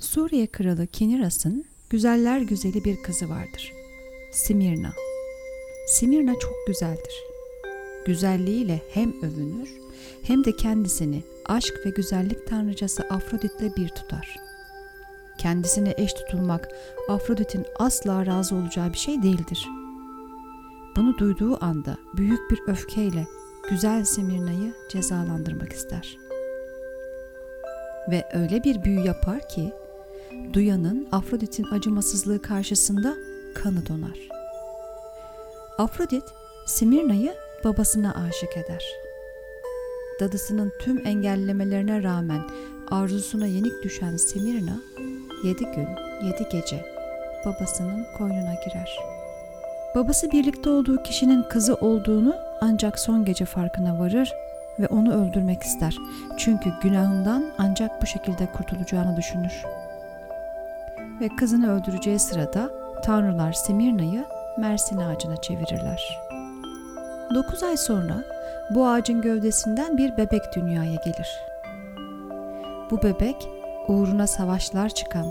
Suriye kralı Kiniras'ın güzeller güzeli bir kızı vardır. Simirna. Simirna çok güzeldir. Güzelliğiyle hem övünür hem de kendisini aşk ve güzellik tanrıcası Afrodit'le bir tutar. Kendisine eş tutulmak Afrodit'in asla razı olacağı bir şey değildir. Bunu duyduğu anda büyük bir öfkeyle güzel Simirna'yı cezalandırmak ister. Ve öyle bir büyü yapar ki duyanın Afrodit'in acımasızlığı karşısında kanı donar. Afrodit Simirna'yı babasına aşık eder. Dadısının tüm engellemelerine rağmen arzusuna yenik düşen Simirna yedi gün yedi gece babasının koynuna girer. Babası birlikte olduğu kişinin kızı olduğunu ancak son gece farkına varır ve onu öldürmek ister. Çünkü günahından ancak bu şekilde kurtulacağını düşünür ve kızını öldüreceği sırada tanrılar Semirna'yı Mersin ağacına çevirirler. 9 ay sonra bu ağacın gövdesinden bir bebek dünyaya gelir. Bu bebek uğruna savaşlar çıkan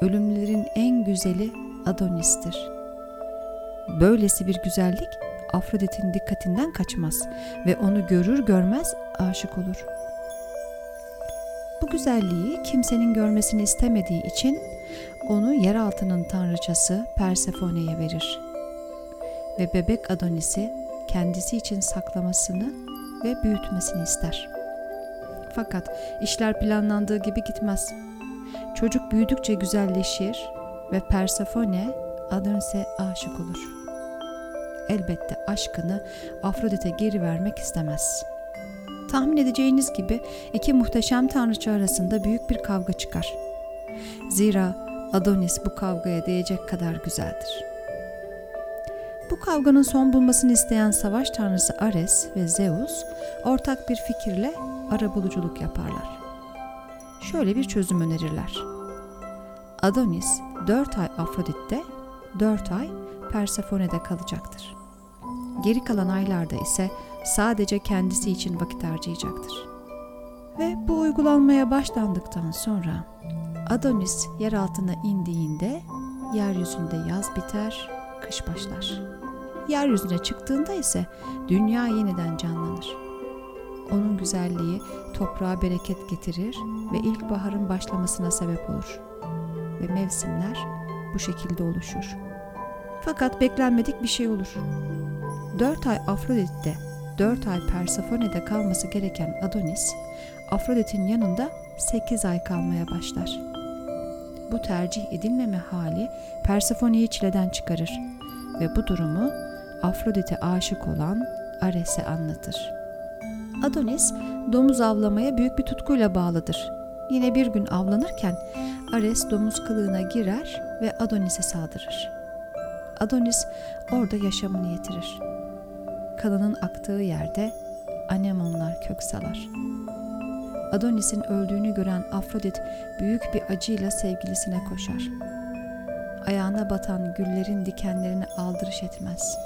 ölümlerin en güzeli Adonis'tir. Böylesi bir güzellik Afrodit'in dikkatinden kaçmaz ve onu görür görmez aşık olur. Bu güzelliği kimsenin görmesini istemediği için onu yeraltının tanrıçası Persefone'ye verir. Ve bebek Adonis'i kendisi için saklamasını ve büyütmesini ister. Fakat işler planlandığı gibi gitmez. Çocuk büyüdükçe güzelleşir ve Persefone Adonis'e aşık olur. Elbette aşkını Afrodit'e geri vermek istemez. Tahmin edeceğiniz gibi iki muhteşem tanrıça arasında büyük bir kavga çıkar. Zira Adonis bu kavgaya değecek kadar güzeldir. Bu kavganın son bulmasını isteyen savaş tanrısı Ares ve Zeus ortak bir fikirle arabuluculuk yaparlar. Şöyle bir çözüm önerirler. Adonis 4 ay Afrodit'te, 4 ay Persephone'de kalacaktır. Geri kalan aylarda ise sadece kendisi için vakit harcayacaktır. Ve bu uygulanmaya başlandıktan sonra Adonis yer altına indiğinde yeryüzünde yaz biter, kış başlar. Yeryüzüne çıktığında ise dünya yeniden canlanır. Onun güzelliği toprağa bereket getirir ve ilkbaharın başlamasına sebep olur. Ve mevsimler bu şekilde oluşur. Fakat beklenmedik bir şey olur. Dört ay Afrodit'te, dört ay Persephone'de kalması gereken Adonis, Afrodit'in yanında sekiz ay kalmaya başlar bu tercih edilmeme hali Persephone'yi çileden çıkarır ve bu durumu Afrodit'e aşık olan Ares'e anlatır. Adonis domuz avlamaya büyük bir tutkuyla bağlıdır. Yine bir gün avlanırken Ares domuz kılığına girer ve Adonis'e saldırır. Adonis orada yaşamını yitirir. Kanının aktığı yerde anemonlar kök salar. Adonis'in öldüğünü gören Afrodit büyük bir acıyla sevgilisine koşar. Ayağına batan güllerin dikenlerini aldırış etmez.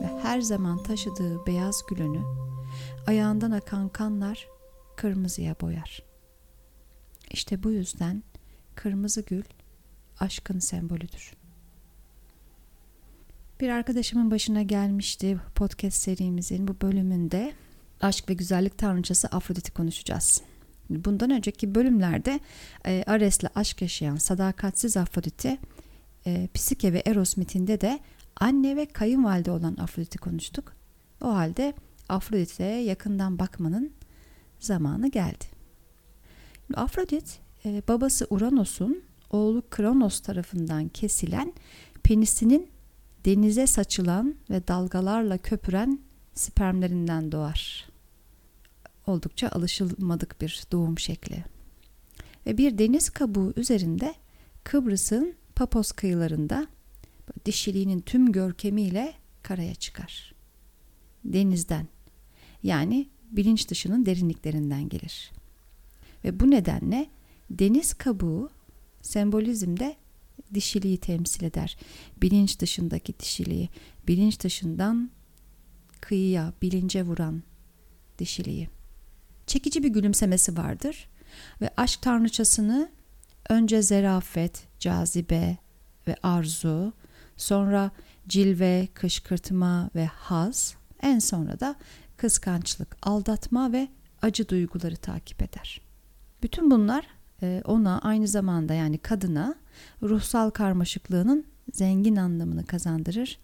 Ve her zaman taşıdığı beyaz gülünü ayağından akan kanlar kırmızıya boyar. İşte bu yüzden kırmızı gül aşkın sembolüdür. Bir arkadaşımın başına gelmişti podcast serimizin bu bölümünde aşk ve güzellik tanrıçası Afrodit'i konuşacağız. Bundan önceki bölümlerde e, Ares'le aşk yaşayan sadakatsiz Afrodit'i, e, Psike ve Eros mitinde de anne ve kayınvalide olan Afrodit'i konuştuk. O halde Afrodit'e yakından bakmanın zamanı geldi. Afrodit e, babası Uranos'un oğlu Kronos tarafından kesilen penisinin denize saçılan ve dalgalarla köpüren spermlerinden doğar. Oldukça alışılmadık bir doğum şekli. Ve bir deniz kabuğu üzerinde Kıbrıs'ın Papos kıyılarında dişiliğinin tüm görkemiyle karaya çıkar. Denizden yani bilinç dışının derinliklerinden gelir. Ve bu nedenle deniz kabuğu sembolizmde dişiliği temsil eder. Bilinç dışındaki dişiliği, bilinç dışından kıyıya, bilince vuran dişiliği. Çekici bir gülümsemesi vardır ve aşk tanrıçasını Önce zerafet, cazibe ve arzu, sonra cilve, kışkırtma ve haz, en sonra da kıskançlık, aldatma ve acı duyguları takip eder. Bütün bunlar e, ona aynı zamanda yani kadına ruhsal karmaşıklığının zengin anlamını kazandırır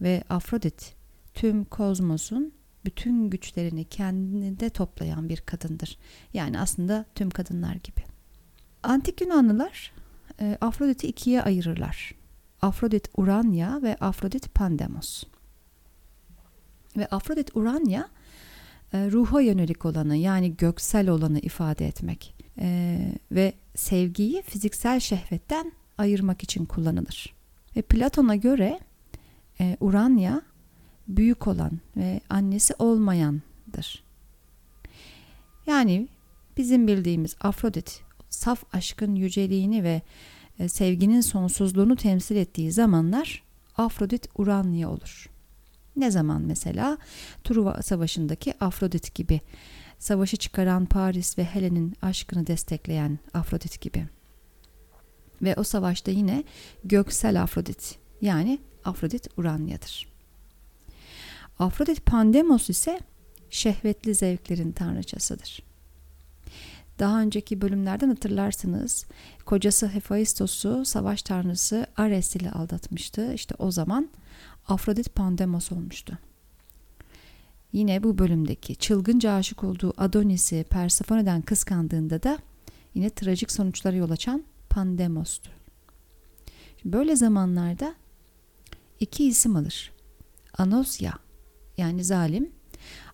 ve Afrodit tüm kozmosun bütün güçlerini kendinde toplayan bir kadındır. Yani aslında tüm kadınlar gibi. Antik Yunanlılar e, Afrodit'i ikiye ayırırlar. Afrodit Urania ve Afrodit Pandemos. Ve Afrodit Urania e, ruha yönelik olanı yani göksel olanı ifade etmek e, ve sevgiyi fiziksel şehvetten ayırmak için kullanılır. Ve Platon'a göre e, Urania büyük olan ve annesi olmayandır. Yani bizim bildiğimiz Afrodit saf aşkın yüceliğini ve e, sevginin sonsuzluğunu temsil ettiği zamanlar Afrodit Urania olur. Ne zaman mesela Truva Savaşı'ndaki Afrodit gibi, savaşı çıkaran Paris ve Helen'in aşkını destekleyen Afrodit gibi. Ve o savaşta yine göksel Afrodit yani Afrodit Uranya'dır. Afrodit Pandemos ise şehvetli zevklerin tanrıçasıdır. Daha önceki bölümlerden hatırlarsınız. Kocası Hephaistos'u savaş tanrısı Ares ile aldatmıştı. İşte o zaman Afrodit Pandemos olmuştu. Yine bu bölümdeki çılgınca aşık olduğu Adonis'i Persephone'den kıskandığında da yine trajik sonuçlara yol açan Pandemos'tu. Böyle zamanlarda iki isim alır. Anosya yani zalim,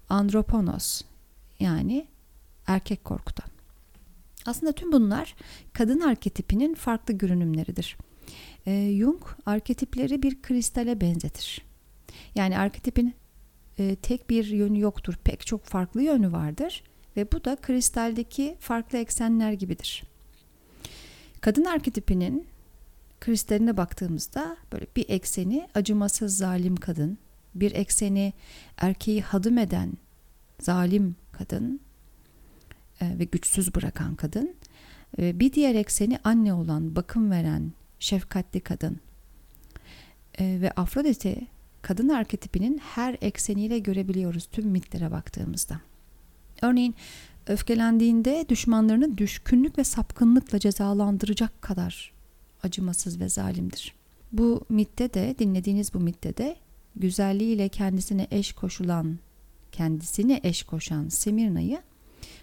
androponos yani erkek korkutan. Aslında tüm bunlar kadın arketipinin farklı görünümleridir. E, Jung arketipleri bir kristale benzetir. Yani arketipin e, tek bir yönü yoktur, pek çok farklı yönü vardır ve bu da kristaldeki farklı eksenler gibidir. Kadın arketipinin kristaline baktığımızda böyle bir ekseni acımasız zalim kadın, bir ekseni erkeği hadım eden zalim kadın e, ve güçsüz bırakan kadın, e, bir diğer ekseni anne olan, bakım veren, şefkatli kadın. E, ve Afrodit'i kadın arketipinin her ekseniyle görebiliyoruz tüm mitlere baktığımızda. Örneğin öfkelendiğinde düşmanlarını düşkünlük ve sapkınlıkla cezalandıracak kadar acımasız ve zalimdir. Bu mitte de dinlediğiniz bu mitte de güzelliğiyle kendisine eş koşulan, kendisine eş koşan Semirna'yı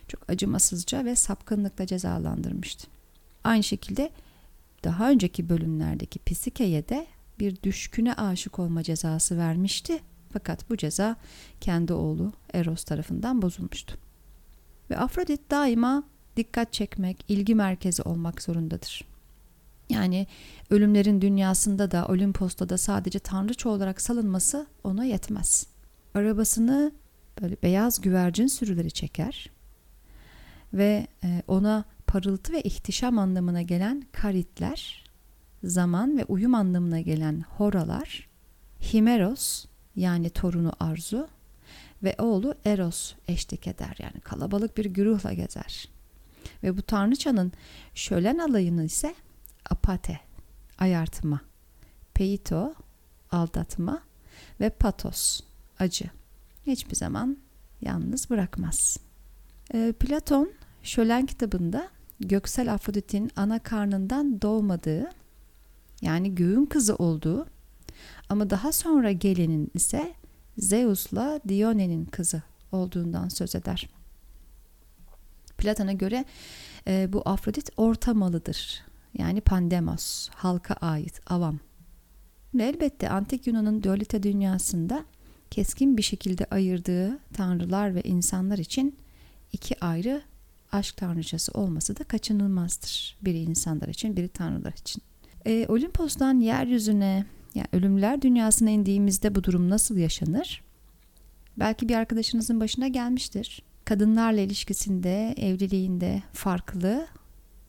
çok acımasızca ve sapkınlıkla cezalandırmıştı. Aynı şekilde daha önceki bölümlerdeki Pisike'ye de bir düşküne aşık olma cezası vermişti. Fakat bu ceza kendi oğlu Eros tarafından bozulmuştu. Ve Afrodit daima dikkat çekmek, ilgi merkezi olmak zorundadır. Yani ölümlerin dünyasında da Olimpos'ta da sadece tanrıça olarak salınması ona yetmez. Arabasını böyle beyaz güvercin sürüleri çeker ve e, ona parıltı ve ihtişam anlamına gelen karitler, zaman ve uyum anlamına gelen horalar, Himeros yani torunu Arzu ve oğlu Eros eşlik eder. Yani kalabalık bir güruhla gezer. Ve bu tanrıçanın şölen alayını ise apate, ayartma, peito, aldatma ve patos, acı. Hiçbir zaman yalnız bırakmaz. E, Platon Şölen kitabında Göksel Afrodit'in ana karnından doğmadığı yani göğün kızı olduğu ama daha sonra gelenin ise Zeus'la Dione'nin kızı olduğundan söz eder. Platon'a göre e, bu Afrodit orta malıdır. Yani pandemos, halka ait, avam. Ve elbette antik Yunan'ın dualite dünyasında keskin bir şekilde ayırdığı tanrılar ve insanlar için iki ayrı aşk tanrıçası olması da kaçınılmazdır. Biri insanlar için, biri tanrılar için. E, Olimpos'tan yeryüzüne, yani ölümler dünyasına indiğimizde bu durum nasıl yaşanır? Belki bir arkadaşınızın başına gelmiştir. Kadınlarla ilişkisinde, evliliğinde farklı,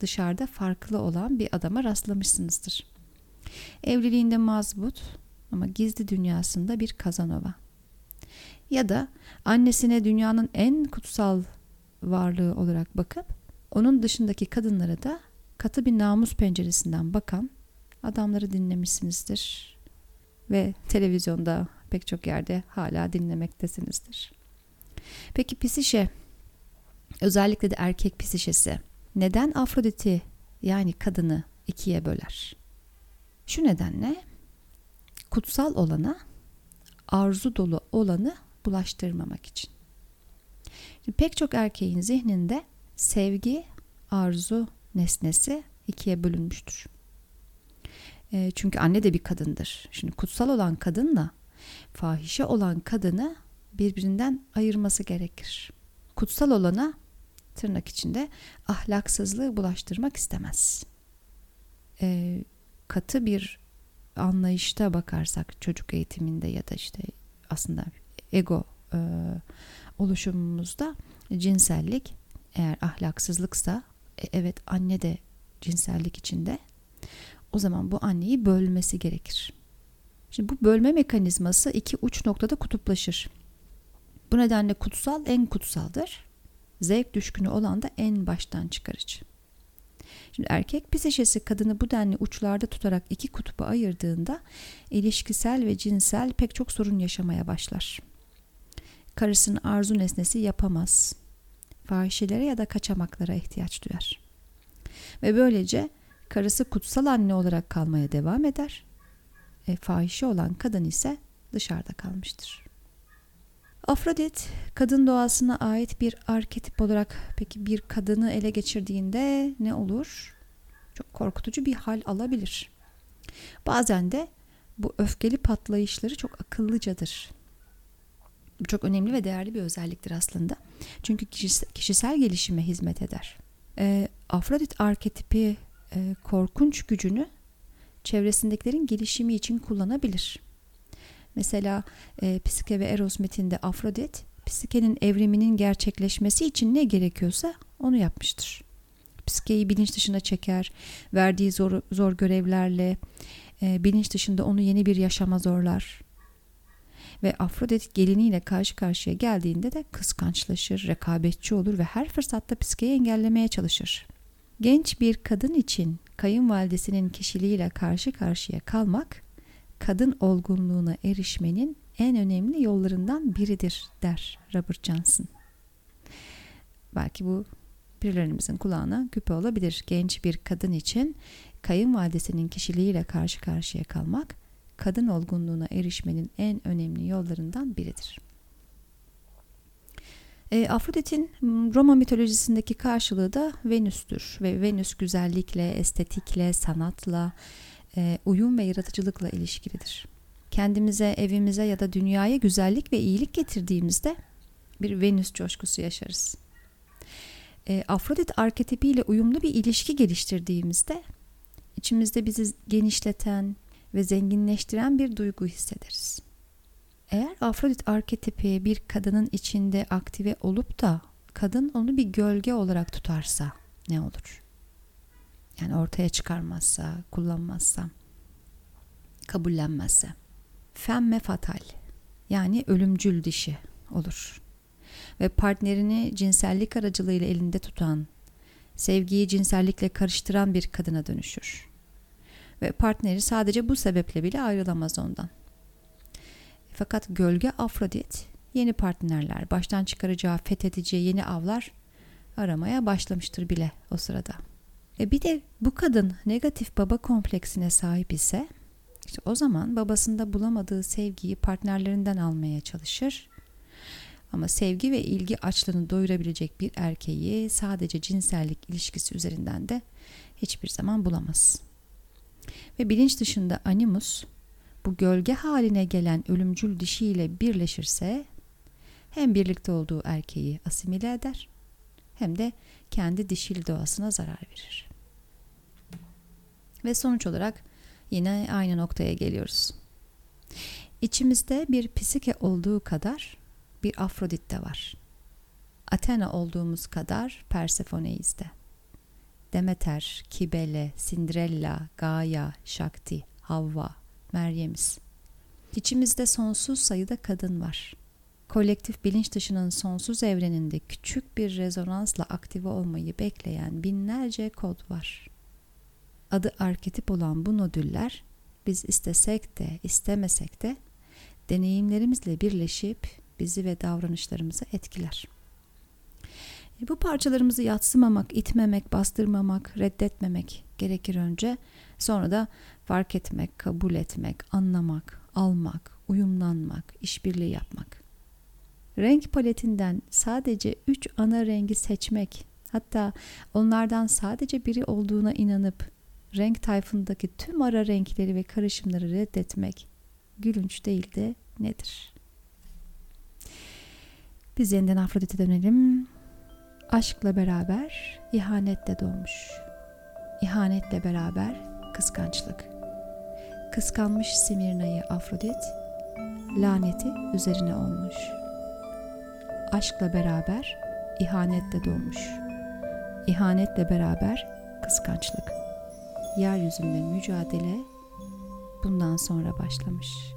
dışarıda farklı olan bir adama rastlamışsınızdır. Evliliğinde mazbut ama gizli dünyasında bir kazanova. Ya da annesine dünyanın en kutsal varlığı olarak bakıp onun dışındaki kadınlara da katı bir namus penceresinden bakan adamları dinlemişsinizdir ve televizyonda pek çok yerde hala dinlemektesinizdir. Peki pisişe özellikle de erkek pisişesi neden Afrodit'i yani kadını ikiye böler? Şu nedenle kutsal olana arzu dolu olanı bulaştırmamak için. Şimdi pek çok erkeğin zihninde sevgi, arzu nesnesi ikiye bölünmüştür. E, çünkü anne de bir kadındır. Şimdi kutsal olan kadınla fahişe olan kadını birbirinden ayırması gerekir. Kutsal olana tırnak içinde ahlaksızlığı bulaştırmak istemez. E, katı bir anlayışta bakarsak çocuk eğitiminde ya da işte aslında ego e, oluşumumuzda cinsellik eğer ahlaksızlıksa e, evet anne de cinsellik içinde o zaman bu anneyi bölmesi gerekir. Şimdi bu bölme mekanizması iki uç noktada kutuplaşır. Bu nedenle kutsal en kutsaldır. Zevk düşkünü olan da en baştan çıkarıcı. Şimdi erkek psişesi kadını bu denli uçlarda tutarak iki kutuba ayırdığında ilişkisel ve cinsel pek çok sorun yaşamaya başlar. Karısının arzu nesnesi yapamaz. Fahişelere ya da kaçamaklara ihtiyaç duyar. Ve böylece karısı kutsal anne olarak kalmaya devam eder. E, fahişe olan kadın ise dışarıda kalmıştır. Afrodit kadın doğasına ait bir arketip olarak peki bir kadını ele geçirdiğinde ne olur? Çok korkutucu bir hal alabilir. Bazen de bu öfkeli patlayışları çok akıllıcadır. Bu çok önemli ve değerli bir özelliktir aslında. Çünkü kişisel gelişime hizmet eder. E, Afrodit arketipi e, korkunç gücünü çevresindekilerin gelişimi için kullanabilir. Mesela e, Psike ve Eros metinde Afrodit, Psike'nin evriminin gerçekleşmesi için ne gerekiyorsa onu yapmıştır. Psike'yi bilinç dışına çeker, verdiği zor, zor görevlerle e, bilinç dışında onu yeni bir yaşama zorlar. Ve Afrodit geliniyle karşı karşıya geldiğinde de kıskançlaşır, rekabetçi olur ve her fırsatta Psike'yi engellemeye çalışır. Genç bir kadın için kayınvalidesinin kişiliğiyle karşı karşıya kalmak kadın olgunluğuna erişmenin en önemli yollarından biridir der Robert Johnson. Belki bu birilerimizin kulağına küpe olabilir. Genç bir kadın için kayınvalidesinin kişiliğiyle karşı karşıya kalmak kadın olgunluğuna erişmenin en önemli yollarından biridir. E, Afrodit'in Roma mitolojisindeki karşılığı da Venüs'tür ve Venüs güzellikle, estetikle, sanatla, e, uyum ve yaratıcılıkla ilişkilidir. Kendimize, evimize ya da dünyaya güzellik ve iyilik getirdiğimizde bir Venüs coşkusu yaşarız. E, Afrodit arketipiyle uyumlu bir ilişki geliştirdiğimizde içimizde bizi genişleten ve zenginleştiren bir duygu hissederiz. Eğer Afrodit arketipi bir kadının içinde aktive olup da kadın onu bir gölge olarak tutarsa ne olur? Yani ortaya çıkarmazsa, kullanmazsa, kabullenmezse. Femme fatal yani ölümcül dişi olur. Ve partnerini cinsellik aracılığıyla elinde tutan, sevgiyi cinsellikle karıştıran bir kadına dönüşür. Ve partneri sadece bu sebeple bile ayrılamaz ondan. Fakat gölge Afrodit yeni partnerler, baştan çıkaracağı fethedeceği yeni avlar aramaya başlamıştır bile o sırada. E bir de bu kadın negatif baba kompleksine sahip ise işte o zaman babasında bulamadığı sevgiyi partnerlerinden almaya çalışır. Ama sevgi ve ilgi açlığını doyurabilecek bir erkeği sadece cinsellik ilişkisi üzerinden de hiçbir zaman bulamaz. Ve bilinç dışında animus bu gölge haline gelen ölümcül dişiyle birleşirse hem birlikte olduğu erkeği asimile eder hem de kendi dişil doğasına zarar verir. Ve sonuç olarak yine aynı noktaya geliyoruz. İçimizde bir psike olduğu kadar bir Afrodit de var. Athena olduğumuz kadar Persephone'yiz de. Demeter, Kibele, Cinderella, Gaia, Shakti, Havva, Meryem'iz. İçimizde sonsuz sayıda kadın var. Kolektif bilinç dışının sonsuz evreninde küçük bir rezonansla aktive olmayı bekleyen binlerce kod var. Adı arketip olan bu nodüller biz istesek de istemesek de deneyimlerimizle birleşip bizi ve davranışlarımızı etkiler. E, bu parçalarımızı yatsımamak, itmemek, bastırmamak, reddetmemek gerekir önce. Sonra da fark etmek, kabul etmek, anlamak, almak, uyumlanmak, işbirliği yapmak. Renk paletinden sadece üç ana rengi seçmek, hatta onlardan sadece biri olduğuna inanıp renk tayfındaki tüm ara renkleri ve karışımları reddetmek gülünç değil de nedir? Biz yeniden Afrodit'e dönelim. Aşkla beraber ihanetle doğmuş. İhanetle beraber kıskançlık. Kıskanmış Simirna'yı Afrodit, laneti üzerine olmuş. Aşkla beraber ihanetle doğmuş. İhanetle beraber kıskançlık. Yeryüzünde mücadele bundan sonra başlamış.''